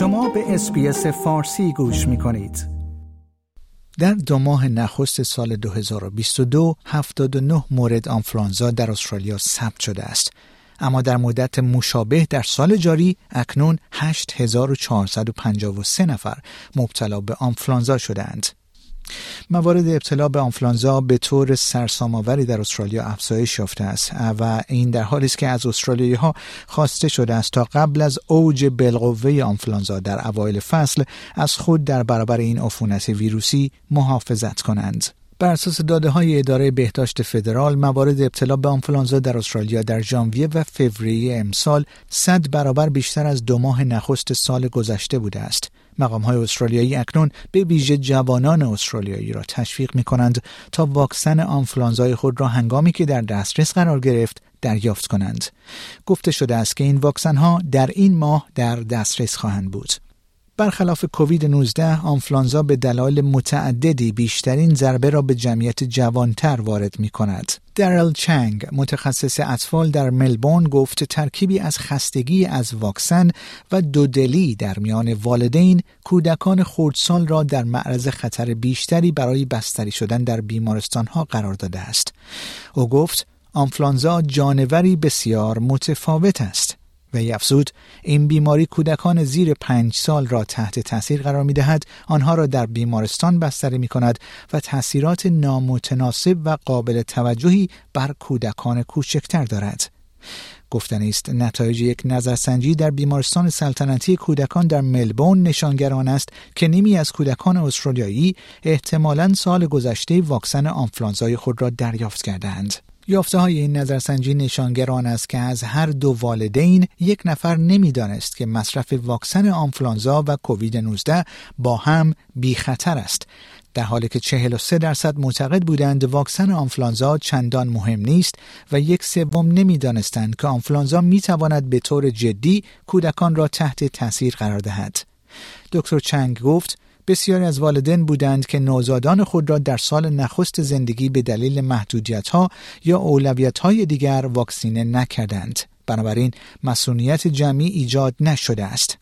شما به اسپیس فارسی گوش می کنید. در دو ماه نخست سال 2022 79 مورد آنفلانزا در استرالیا ثبت شده است. اما در مدت مشابه در سال جاری اکنون 8453 نفر مبتلا به آنفلانزا شدهاند. موارد ابتلا به آنفلانزا به طور سرسام‌آوری در استرالیا افزایش یافته است و این در حالی است که از استرالیایی ها خواسته شده است تا قبل از اوج بالقوه آنفلانزا در اوایل فصل از خود در برابر این عفونت ویروسی محافظت کنند. بر اساس داده های اداره بهداشت فدرال موارد ابتلا به آنفلانزا در استرالیا در ژانویه و فوریه امسال 100 برابر بیشتر از دو ماه نخست سال گذشته بوده است مقام های استرالیایی اکنون به ویژه جوانان استرالیایی را تشویق می کنند تا واکسن آنفلانزای خود را هنگامی که در دسترس قرار گرفت دریافت کنند. گفته شده است که این واکسن ها در این ماه در دسترس خواهند بود. برخلاف کووید 19 آنفلانزا به دلایل متعددی بیشترین ضربه را به جمعیت جوانتر وارد می کند. درل چنگ متخصص اطفال در ملبورن گفت ترکیبی از خستگی از واکسن و دودلی در میان والدین کودکان خردسال را در معرض خطر بیشتری برای بستری شدن در بیمارستان ها قرار داده است. او گفت آنفلانزا جانوری بسیار متفاوت است. و افزود این بیماری کودکان زیر پنج سال را تحت تاثیر قرار می دهد آنها را در بیمارستان بستری می کند و تاثیرات نامتناسب و قابل توجهی بر کودکان کوچکتر دارد گفتن است نتایج یک نظرسنجی در بیمارستان سلطنتی کودکان در ملبورن نشانگران است که نیمی از کودکان استرالیایی احتمالا سال گذشته واکسن آنفلانزای خود را دریافت کردند. یافته های این نظرسنجی نشانگر آن است که از هر دو والدین یک نفر نمی‌دانست که مصرف واکسن آنفلانزا و کووید 19 با هم بی خطر است در حالی که 43 درصد معتقد بودند واکسن آنفلانزا چندان مهم نیست و یک سوم نمی‌دانستند که آنفلانزا می تواند به طور جدی کودکان را تحت تاثیر قرار دهد. دکتر چنگ گفت بسیاری از والدین بودند که نوزادان خود را در سال نخست زندگی به دلیل محدودیت ها یا اولویت های دیگر واکسینه نکردند. بنابراین مسئولیت جمعی ایجاد نشده است.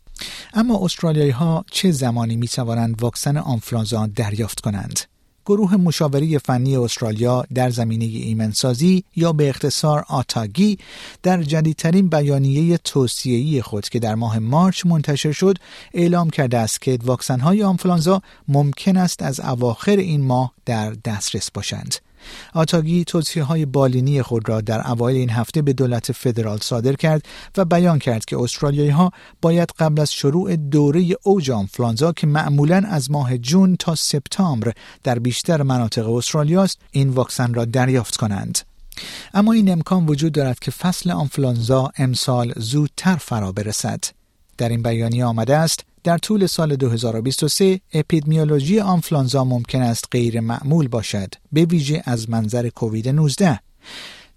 اما استرالیایی ها چه زمانی می توانند واکسن آنفلانزا دریافت کنند؟ گروه مشاوری فنی استرالیا در زمینه ایمنسازی یا به اختصار آتاگی در جدیدترین بیانیه توصیه‌ای خود که در ماه مارچ منتشر شد اعلام کرده است که واکسن‌های آنفلانزا ممکن است از اواخر این ماه در دسترس باشند. آتاگی توصیه های بالینی خود را در اوایل این هفته به دولت فدرال صادر کرد و بیان کرد که استرالیایی ها باید قبل از شروع دوره اوج آنفلانزا که معمولا از ماه جون تا سپتامبر در بیشتر مناطق استرالیا است این واکسن را دریافت کنند. اما این امکان وجود دارد که فصل آنفلانزا امسال زودتر فرا برسد. در این بیانیه آمده است در طول سال 2023 اپیدمیولوژی آنفلانزا ممکن است غیر معمول باشد به ویژه از منظر کووید 19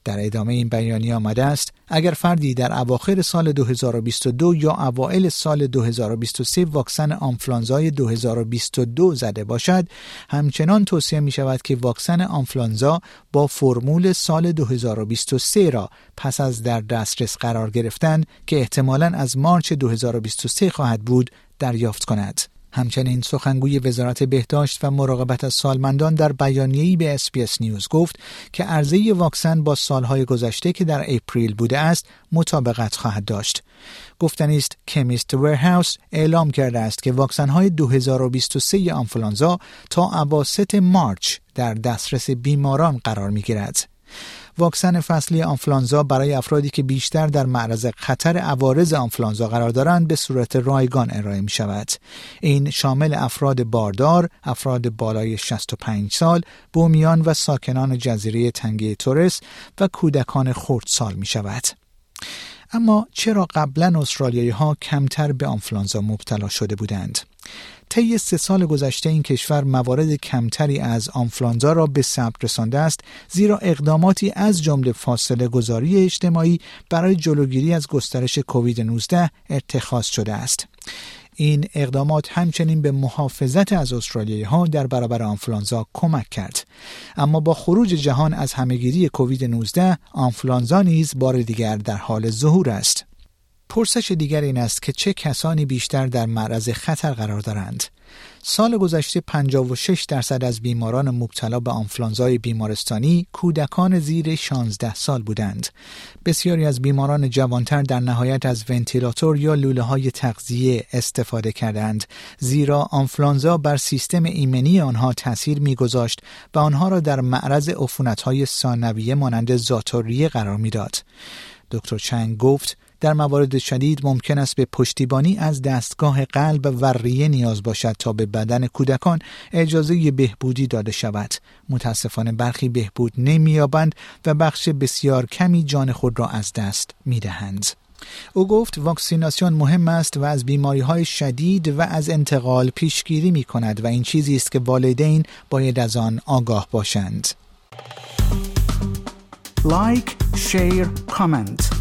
در ادامه این بیانیه آمده است اگر فردی در اواخر سال 2022 یا اوایل سال 2023 واکسن آنفلانزای 2022 زده باشد همچنان توصیه می شود که واکسن آنفلانزا با فرمول سال 2023 را پس از در دسترس قرار گرفتن که احتمالا از مارچ 2023 خواهد بود دریافت کند. همچنین سخنگوی وزارت بهداشت و مراقبت از سالمندان در بیانیه‌ای به SBS News گفت که عرضه واکسن با سالهای گذشته که در اپریل بوده است مطابقت خواهد داشت. گفتنی است Chemist Warehouse اعلام کرده است که واکسن‌های 2023 آنفولانزا تا اواسط مارچ در دسترس بیماران قرار می‌گیرد. واکسن فصلی آنفلانزا برای افرادی که بیشتر در معرض خطر عوارض آنفلانزا قرار دارند به صورت رایگان ارائه می شود. این شامل افراد باردار، افراد بالای 65 سال، بومیان و ساکنان جزیره تنگه تورس و کودکان خردسال می شود. اما چرا قبلا استرالیایی ها کمتر به آنفلانزا مبتلا شده بودند؟ طی سه سال گذشته این کشور موارد کمتری از آنفلانزا را به ثبت رسانده است زیرا اقداماتی از جمله فاصله گذاری اجتماعی برای جلوگیری از گسترش کووید 19 اتخاذ شده است. این اقدامات همچنین به محافظت از استرالیایی ها در برابر آنفلانزا کمک کرد. اما با خروج جهان از همهگیری کووید 19 آنفلانزا نیز بار دیگر در حال ظهور است. پرسش دیگر این است که چه کسانی بیشتر در معرض خطر قرار دارند سال گذشته 56 درصد از بیماران مبتلا به آنفلانزای بیمارستانی کودکان زیر 16 سال بودند. بسیاری از بیماران جوانتر در نهایت از ونتیلاتور یا لوله های تغذیه استفاده کردند زیرا آنفلانزا بر سیستم ایمنی آنها تاثیر میگذاشت و آنها را در معرض های ثانویه مانند زاتوریه قرار می‌داد. دکتر چنگ گفت در موارد شدید ممکن است به پشتیبانی از دستگاه قلب و ریه نیاز باشد تا به بدن کودکان اجازه بهبودی داده شود متاسفانه برخی بهبود نمییابند و بخش بسیار کمی جان خود را از دست می‌دهند او گفت واکسیناسیون مهم است و از بیماری های شدید و از انتقال پیشگیری می کند و این چیزی است که والدین باید از آن آگاه باشند. like، share، comment.